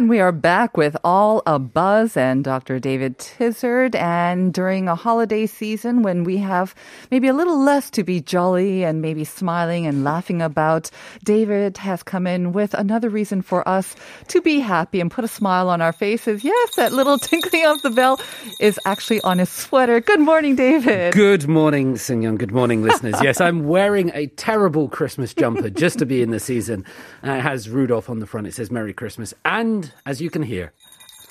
And we are back with All a Buzz and Dr. David Tizard. And during a holiday season when we have maybe a little less to be jolly and maybe smiling and laughing about, David has come in with another reason for us to be happy and put a smile on our faces. Yes, that little tinkling of the bell is actually on his sweater. Good morning, David. Good morning, Sungyeon. Good morning, listeners. Yes, I'm wearing a terrible Christmas jumper just to be in the season. Uh, it has Rudolph on the front. It says Merry Christmas. And as you can hear,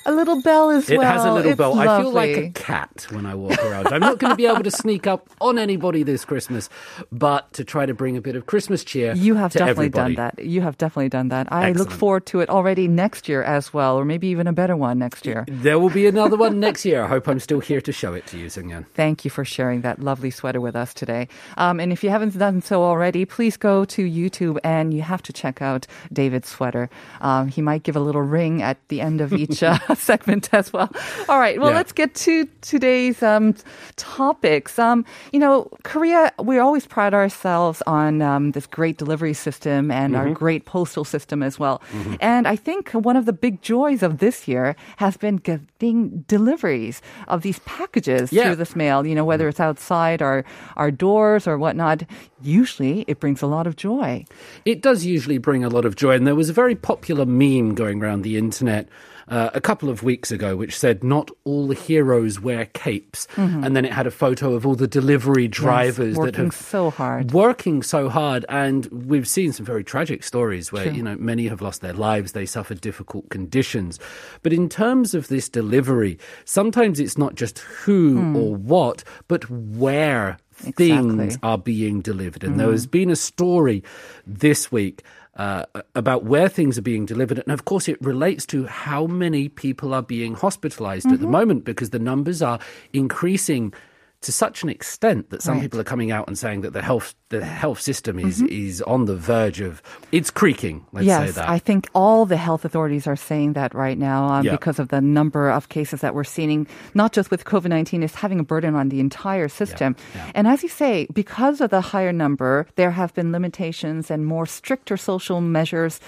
A little bell as it well. It has a little It's bell. I feel like a cat when I walk around. I'm not going to be able to sneak up on anybody this Christmas, but to try to bring a bit of Christmas cheer You have definitely everybody. done that. You have definitely done that. I look forward to it already next year as well, or maybe even a better one next year. There will be another one next year. I hope I'm still here to show it to you, Sungyeon. Thank you for sharing that lovely sweater with us today. Um, and if you haven't done so already, please go to YouTube and you have to check out David's sweater. Um, he might give a little ring at the end of each uh, segment as well. All right. Well, Yeah. let's get to today's um, topics. Um, you know, Korea, we always pride ourselves on um, this great delivery system and our great postal system as well. And I think one of the big joys of this year has been getting deliveries of these packages Yeah. through this mail, you know, whether it's outside our, our doors or whatnot. Usually it brings a lot of joy. It does usually bring a lot of joy, and there was a very popular meme going around the internet uh, a couple of weeks ago, which said, "Not all the heroes wear capes," and then it had a photo of all the delivery drivers that working have so hard. working so hard, and we've seen some very tragic stories where you know many have lost their lives, they suffered difficult conditions. But in terms of this delivery, sometimes it's not just who Hmm. or what, but where things are being delivered. And there has been a story this week. Uh, about where things are being delivered. And of course, it relates to how many people are being hospitalized at the moment because the numbers are increasing to such an extent that some Right. people are coming out and saying that the health the health system is is on the verge of it's creaking. Let's say yes, that. I think all the health authorities are saying that right now um, Yeah. because of the number of cases that we're seeing, not just with COVID 19, is having a burden on the entire system. yeah. And as you say, because of the higher number, there have been limitations and more stricter social measures.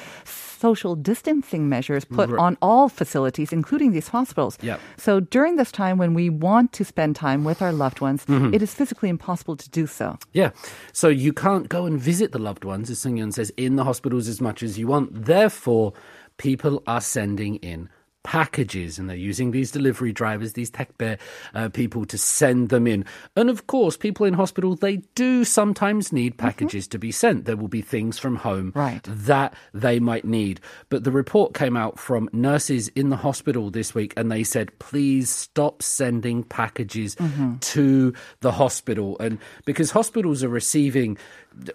Social distancing measures put Right. on all facilities, including these hospitals. Yep. So during this time when we want to spend time with our loved ones, Mm-hmm. it is physically impossible to do so. Yeah. So you can't go and visit the loved ones, as Sungyeon says, in the hospitals as much as you want. Therefore, people are sending in packages and they're using these delivery drivers, these taekbae uh, people to send them in. And of course, people in hospital, they do sometimes need mm-hmm. packages to be sent. There will be things from home Right. that they might need. But the report came out from nurses in the hospital this week and they said, please stop sending packages mm-hmm. to the hospital. And because hospitals are receiving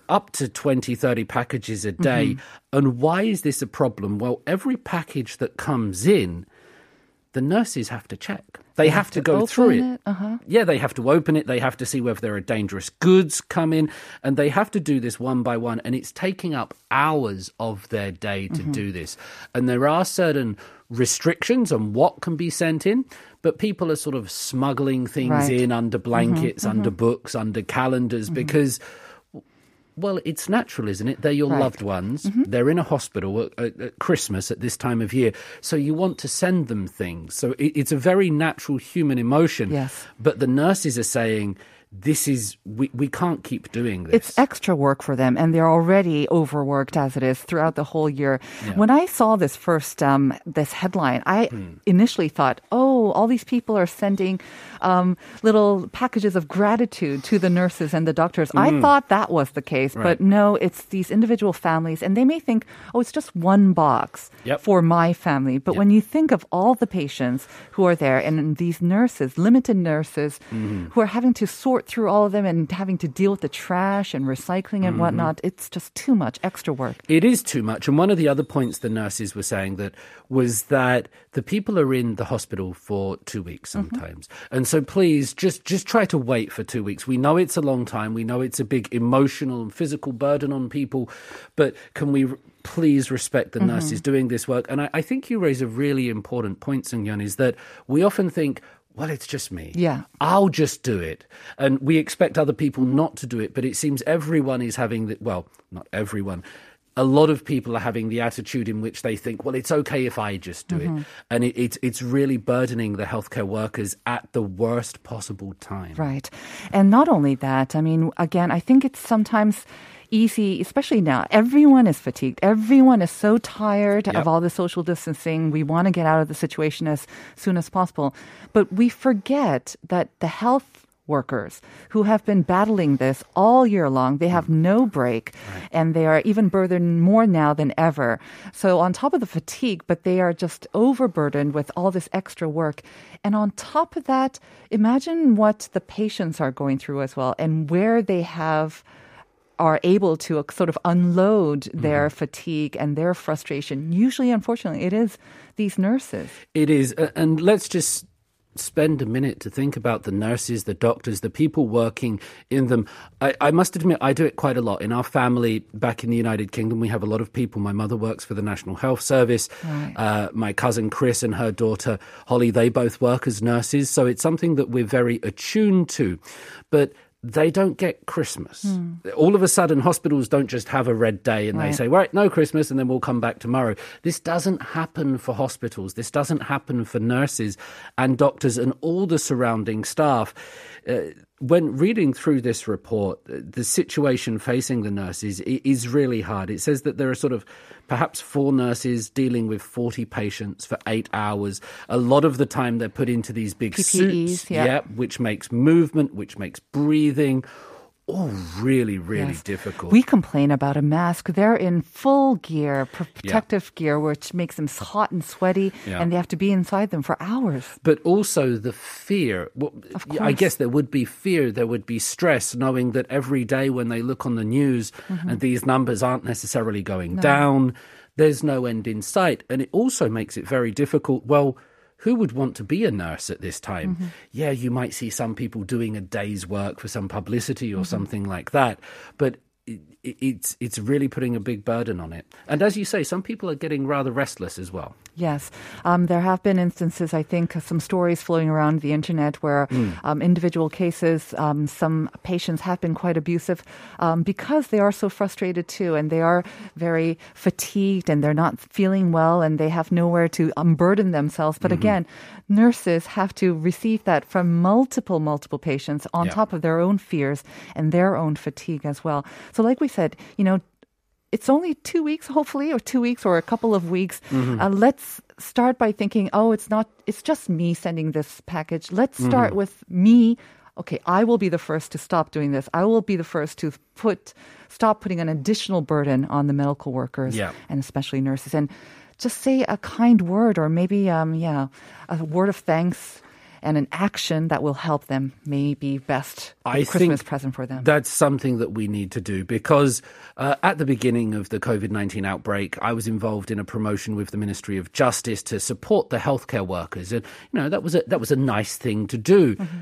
up to 20, 30 packages a day. Mm-hmm. And why is this a problem? Well, every package that comes in, the nurses have to check. They, have, to, go through it. it, uh-huh. Yeah, they have to open it. They have to see whether there are dangerous goods come in, and they have to do this one by one. And it's taking up hours of their day Mm-hmm. to do this. And there are certain restrictions on what can be sent in, but people are sort of smuggling things Right. Mm-hmm. in under blankets, under books, under calendars because. Well, it's natural, isn't it? They're your Right. loved ones. Mm-hmm. They're in a hospital at, at, at Christmas at this time of year. So you want to send them things. So it, it's a very natural human emotion. Yes. But the nurses are saying, this is, we, we can't keep doing this. It's extra work for them, and they're already overworked as it is throughout the whole year. When I saw this first, um, this headline, I Hmm. initially thought, oh, all these people are sending um, little packages of gratitude to the nurses and the doctors. I thought that was the case, Hmm. Right. but no, it's these individual families, and they may think, oh, it's just one box Yep. for my family. But Yep. when you think of all the patients who are there and these nurses, limited nurses, Mm-hmm. who are having to sort sort through all of them and having to deal with the trash and recycling and mm-hmm. whatnot. It's just too much extra work. It is too much. And one of the other points the nurses were saying that was that the people are in the hospital for two weeks mm-hmm. sometimes. And so please just just try to wait for two weeks. We know it's a long time. We know it's a big emotional and physical burden on people, but can we please respect the mm-hmm. nurses doing this work? And I, I think you raise a really important point, Sungyeon, is that we often think well, it's just me. Yeah. I'll just do it. And we expect other people not to do it, but it seems everyone is having the, well, not everyone. A lot of people are having the attitude in which they think, well, it's okay if I just do it. Mm-hmm. And it, it's, it's really burdening the healthcare workers at the worst possible time. Right. And not only that, I mean, again, I think it's sometimes easy, especially now. Everyone is fatigued. Everyone is so tired Yep. of all the social distancing. We want to get out of the situation as soon as possible. But we forget that the health workers who have been battling this all year long. They have mm. no break and they are even burdened more now than ever. So on top of the fatigue, but they are just overburdened with all this extra work. And on top of that, imagine what the patients are going through as well and where they have are able to uh, sort of unload their fatigue and their frustration. Usually, unfortunately, it is these nurses. It is. And let's just spend a minute to think about the nurses, the doctors, the people working in them. I, I must admit, I do it quite a lot. In our family back in the United Kingdom, we have a lot of people. My mother works for the National Health Service. Uh, my cousin Chris and her daughter Holly, they both work as nurses. So it's something that we're very attuned to. But they don't get Christmas. All of a sudden, hospitals don't just have a red day and they say, right, no Christmas, and then we'll come back tomorrow. This doesn't happen for hospitals. This doesn't happen for nurses and doctors and all the surrounding staff. Uh, when reading through this report, the situation facing the nurses is really hard. It says that there are sort of perhaps four nurses dealing with 40 patients for eight hours. A lot of the time they're put into these big PPEs, suits, yeah. yeah, which makes movement, which makes breathing. All really, really Yes. difficult. We complain about a mask. They're in full gear, pr- protective gear, which makes them hot and sweaty, Yeah. and they have to be inside them for hours. but also the fear. Well, I guess there would be fear, there would be stress, knowing that every day when they look on the news Mm-hmm. and these numbers aren't necessarily going down, there's no end in sight. And it also makes it very difficult. Well, who would want to be a nurse at this time? Mm-hmm. Yeah, you might see some people doing a day's work for some publicity or Mm-hmm. something like that, but it, it- it's it's really putting a big burden on it. And as you say, some people are getting rather restless as well. Yes. Um, there have been instances, I think, some stories floating around the internet where um, individual cases, um, some patients have been quite abusive um, because they are so frustrated too, and they are very fatigued and they're not feeling well and they have nowhere to unburden themselves. But again, nurses have to receive that from multiple, multiple patients on Yeah. top of their own fears and their own fatigue as well. So, like we said, you know, it's only two weeks, hopefully, or two weeks or a couple of weeks. Uh, let's start by thinking, oh, it's not, it's just me sending this package. Let's start with me. Okay, I will be the first to stop doing this. I will be the first to put, stop putting an additional burden on the medical workers Yeah. and especially nurses. And just say a kind word or maybe, um, yeah, a word of thanks and an action that will help them may be best I Christmas present for them. That's something that we need to do because uh, at the beginning of the COVID 19 outbreak, I was involved in a promotion with the Ministry of Justice to support the healthcare workers. And, you know, that was a, that was a nice thing to do. Mm-hmm.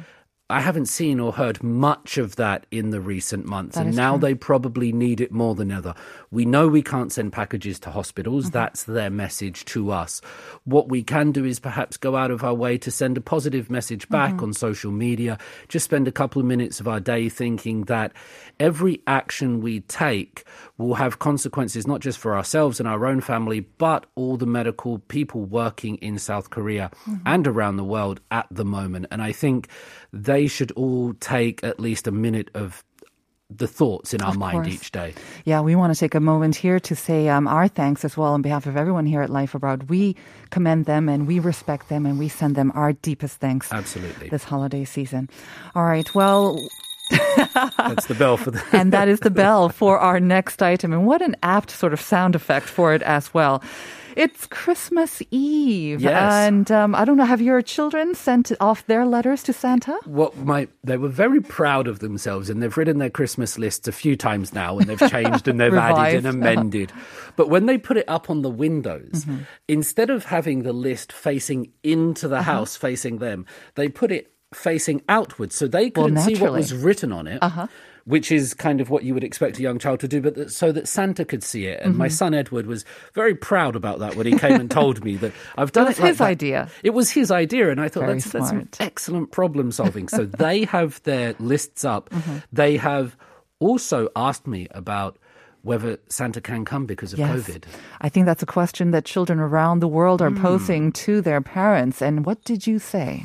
I haven't seen or heard much of that in the recent months, That and now true. they probably need it more than ever. We know we can't send packages to hospitals. Mm-hmm. That's their message to us. What we can do is perhaps go out of our way to send a positive message back Mm-hmm. on social media. Just spend a couple of minutes of our day thinking that every action we take will have consequences not just for ourselves and our own family, but all the medical people working in South Korea Mm-hmm. and around the world at the moment. And I think they should all take at least a minute of the thoughts in our Of mind course. each day. Yeah, we want to take a moment here to say um, our thanks as well on behalf of everyone here at Life Abroad. We commend them and we respect them and we send them our deepest thanks Absolutely. this holiday season. All right, well, That's the bell for the. and that is the bell for our next item. And what an apt sort of sound effect for it as well. It's Christmas Eve. Yes. And um, I don't know, have your children sent off their letters to Santa? what my they were very proud of themselves and they've written their christmas lists a few times now and they've changed and they've added and amended but when they put it up on the windows Mm-hmm. instead of having the list facing into Uh-huh. the house facing them they put it facing outwards so they couldn't see what was written on it Uh-huh. which is kind of what you would expect a young child to do, but that, so that Santa could see it. And my Mm-hmm. son Edward was very proud about that when he came and told me that I've done It it. was like his that. idea. It was his idea, and I thought Very that's, excellent problem solving. so they have their lists up. Mm-hmm. They have also asked me about whether Santa can come because of Yes. COVID. I think that's a question that children around the world are Hmm. posing to their parents. And what did you say?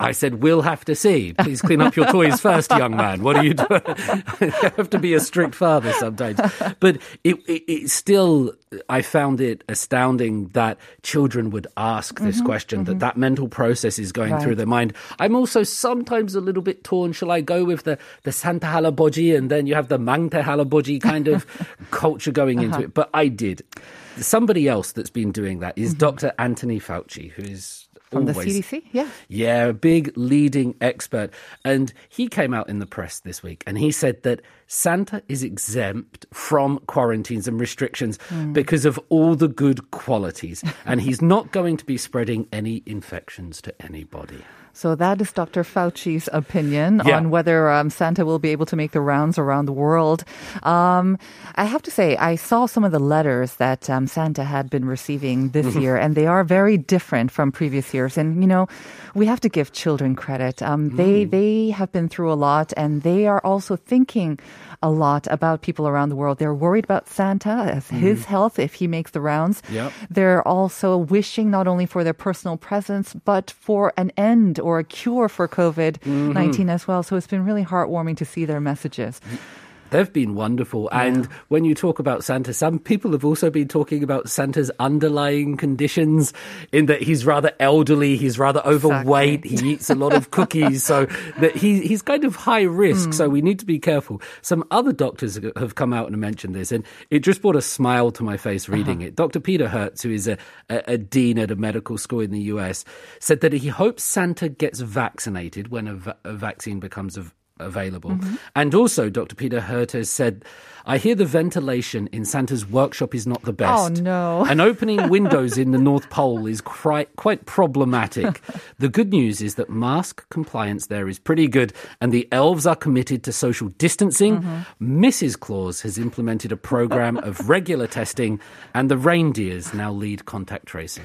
I said, we'll have to see. Please clean up your toys first, young man. What are you doing? you have to be a strict father sometimes. But it, it, it still, I found it astounding that children would ask this mm-hmm. question, that mm-hmm. that mental process is going through their mind. I'm also sometimes a little bit torn. Shall I go with the, the Santa Halaboji and then you have the Mangte Halaboji kind of culture going into uh-huh. it? But I did. Somebody else that's been doing that is mm-hmm. Dr. Anthony Fauci, who From the CDC? Yeah. yeah, a big leading expert. And he came out in the press this week and he said that Santa is exempt from quarantines and restrictions hmm. because of all the good qualities. and he's not going to be spreading any infections to anybody. So that is Dr. Fauci's opinion Yeah. on whether um, Santa will be able to make the rounds around the world. Um, I have to say, I saw some of the letters that um, Santa had been receiving this Mm-hmm. year, and they are very different from previous years. And you know, we have to give children credit. Um, They Mm. they have been through a lot, and they are also thinking a lot about people around the world. They're worried about Santa, as his health if he makes the rounds. Mm. Yep. They're also wishing not only for their personal presence, but for an end or a cure for COVID 19 Mm-hmm. as well. So it's been really heartwarming to see their messages. They've been wonderful. And when you talk about Santa, some people have also been talking about Santa's underlying conditions in that he's rather elderly, he's rather overweight, he eats a lot of cookies. So that he, he's kind of high risk. So hmm. we need to be careful. Some other doctors have come out and mentioned this, and it just brought a smile to my face uh-huh. reading it. Dr. Peter Hotez, who is a, a, a dean at a medical school in the US, said that he hopes Santa gets vaccinated when a, va- a vaccine becomes av- available. Mm-hmm. And also, Dr. Peter Hotez has said, I hear the ventilation in Santa's workshop is not the best. Oh, no. and opening windows in the North Pole is quite, quite problematic. the good news is that mask compliance there is pretty good, and the elves are committed to social distancing. Mm-hmm. Mrs. Claus has implemented a program of regular testing, and the reindeers now lead contact tracing.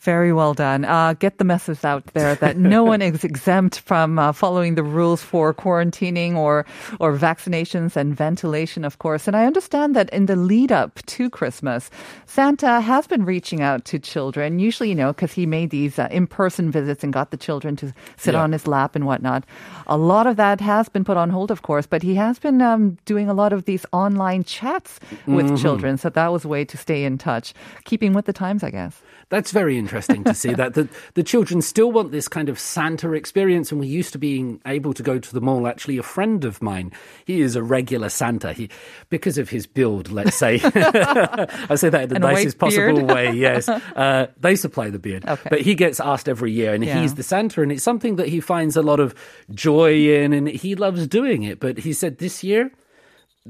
Very well done. Uh, get the message out there that no one is exempt from uh, following the rules for quarantining or or vaccinations and ventilation, of course. And I understand that in the lead up to Christmas, Santa has been reaching out to children. Usually, you know, because he made these uh, in person visits and got the children to sit Yeah. on his lap and whatnot. A lot of that has been put on hold, of course, but he has been um, doing a lot of these online chats with children. So that was a way to stay in touch, keeping with the times, I guess. That's very interesting to see that the, the children still want this kind of Santa experience, and we're used to being able to go to the mall. Actually, a friend of mine, he is a regular Santa. He, because of his build, let's say, I say that in the And nicest possible way. Yes, uh, they supply the beard, Okay. but he gets asked every year, and Yeah. he's the Santa, and it's something that he finds a lot of joy in, and he loves doing it. But he said this year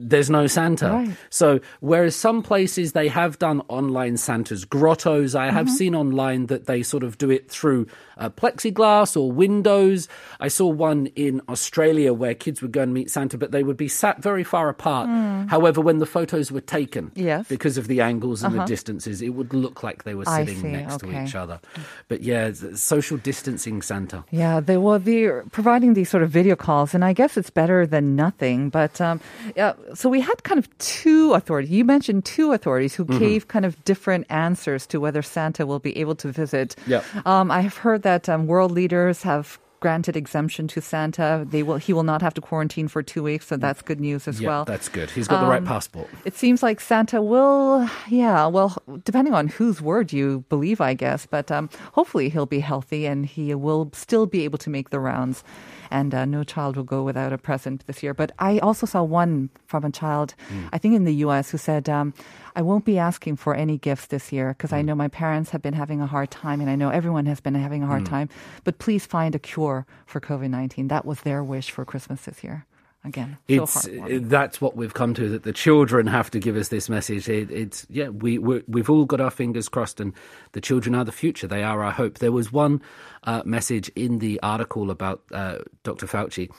there's no Santa. Right. So, whereas some places they have done online Santa's grottos, I Mm-hmm. have seen online that they sort of do it through uh, plexiglass or windows. I saw one in Australia where kids would go and meet Santa, but they would be sat very far apart. However, when the photos were taken, Mm. Yes. Uh-huh. because of the angles and the distances, it would look like they were sitting see, next to each other. But yeah, social distancing Santa. Yeah, they well, they're providing these sort of video calls, and I guess it's better than nothing. But um, yeah, so we had kind of two authorities. You mentioned two authorities who Mm-hmm. gave kind of different answers to whether Santa will be able to visit. Yep. Um, I have heard that um, world leaders have granted exemption to Santa. They will. He will not have to quarantine for two weeks, so that's good news as yeah, well. that's good. He's got the right Um, passport. It seems like Santa will, yeah, well, depending on whose word you believe, I guess, but um, hopefully he'll be healthy and he will still be able to make the rounds. And uh, no child will go without a present this year. But I also saw one from a child, I think in the US, who said, um, I won't be asking for any gifts this year because I know my parents have been having a hard time and I know everyone has been having a hard time. But please find a cure for COVID 19. That was their wish for Christmas this year. Again, so it's that's what we've come to that the children have to give us this message it, it's yeah we we we've all got our fingers crossed and the children are the future they are our hope there was one uh, message in the article about uh, dr fauci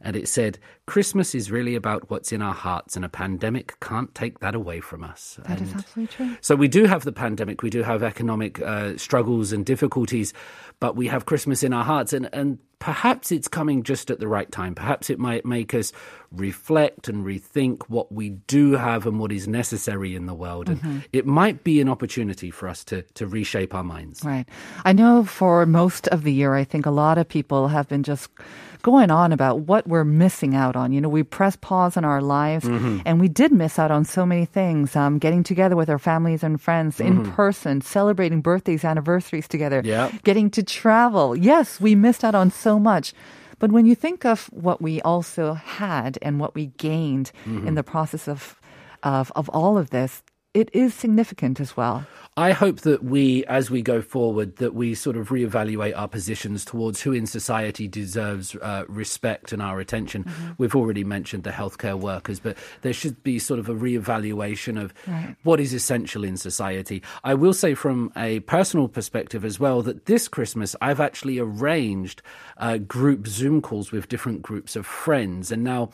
and it said christmas is really about what's in our hearts and a pandemic can't take that away from us That is And- absolutely true. so we do have the pandemic, we do have economic uh, struggles and difficulties, but we have Christmas in our hearts, and and perhaps it's coming just at the right time. Perhaps it might make us reflect and rethink what we do have and what is necessary in the world, and it might be an opportunity for us to to reshape our minds. Right. I know for most of the year, I think a lot of people have been just going on about what we're missing out on. You know, we press pause in our lives Mm-hmm. and we did miss out on so many things. Um, getting together with our families and friends in person, celebrating birthdays, anniversaries together, Mm-hmm. Yep. getting to travel. Yes, we missed out on so much. But when you think of what we also had and what we gained Mm-hmm. in the process of, of, of all of this, it is significant as well. I hope that we, as we go forward, that we sort of reevaluate our positions towards who in society deserves uh, respect and our attention. We've already mentioned the healthcare workers, but there should be sort of a reevaluation of Right. what is essential in society. I will say, from a personal perspective as well, that this Christmas I've actually arranged uh, group Zoom calls with different groups of friends, and now.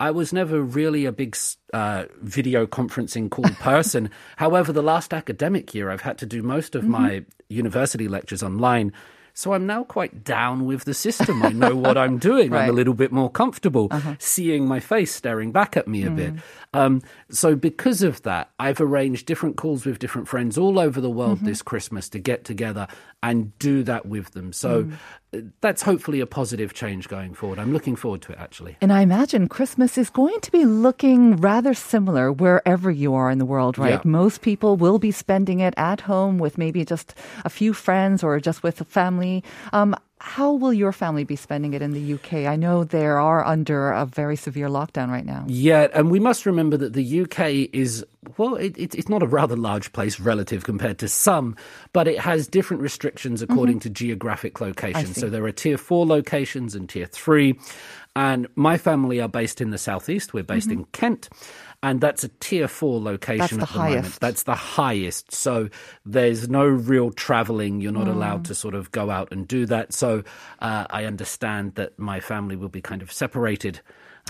I was never really a big uh, video conferencing call person. However, the last academic year, I've had to do most of my university lectures online. So I'm now quite down with the system. I know what I'm doing. I'm a little bit more comfortable seeing my face staring back at me a bit. Um, so because of that, I've arranged different calls with different friends all over the world this Christmas to get together and do that with them. So uh, that's hopefully a positive change going forward. I'm looking forward to it actually. And I imagine Christmas is going to be looking rather similar wherever you are in the world, right? Yeah. Most people will be spending it at home with maybe just a few friends or just with a family. Um, how will your family be spending it in the UK? I know they are under a very severe lockdown right now. Yeah, and we must remember that the UK is, well, it, it, it's not a rather large place relative compared to some, but it has different restrictions mm-hmm. according to geographic location. So there are tier four locations and tier three. And my family are based in the southeast. We're based mm-hmm. in Kent. And that's a tier four location That's at the the moment. That's the highest. So there's no real traveling. You're not allowed to sort of go out and do that. So uh, I understand that my family will be kind of separated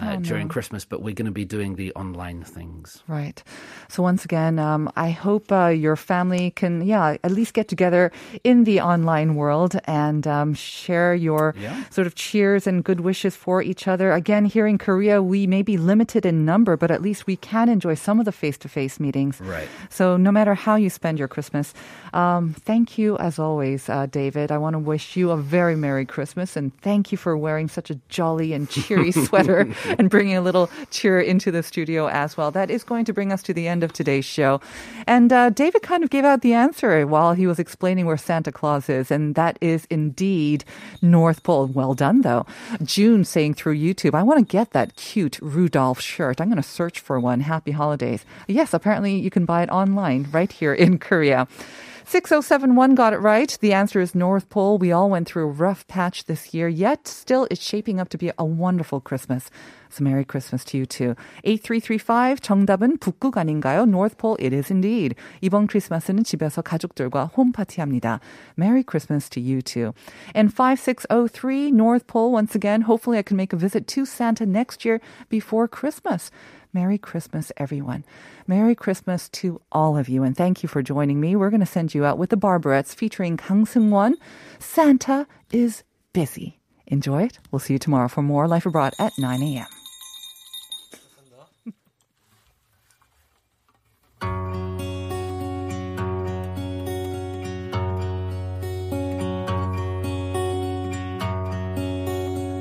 uh, during Christmas, but we're going to be doing the online things. Right. So once again, um, I hope uh, your family can, yeah, at least get together in the online world and um, share your Yeah. sort of cheers and good wishes for each other. Again, here in Korea, we may be limited in number, but at least we can enjoy some of the face-to-face meetings. Right. So no matter how you spend your Christmas, um, thank you as always, uh, David. I want to wish you a very Merry Christmas and thank you for wearing such a jolly and cheery sweater and bringing a little cheer into the studio as well. That is going to bring us to the end of today's show. And uh, David kind of gave out the answer while he was explaining where Santa Claus is, and that is indeed North Pole. Well done, though. June saying through YouTube, I want to get that cute Rudolph shirt. I'm going to search for one. Happy holidays. Yes, apparently you can buy it online right here in Korea. 6071 got it right. The answer is North Pole. We all went through a rough patch this year, yet still it's shaping up to be a wonderful Christmas. So Merry Christmas to you too. 8335 정답은 북극 아닌가요? North Pole it is indeed. 이번 크리스마스는 집에서 가족들과 홈파티 Merry Christmas to you too. And 5603 North Pole once again. Hopefully I can make a visit to Santa next year before Christmas. Merry Christmas, everyone. Merry Christmas to all of you, and thank you for joining me. We're going to send you out with the Barberettes featuring Kang Seung Won. Santa is busy. Enjoy it. We'll see you tomorrow for more Life Abroad at 9 a.m.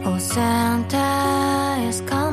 Oh, Santa is coming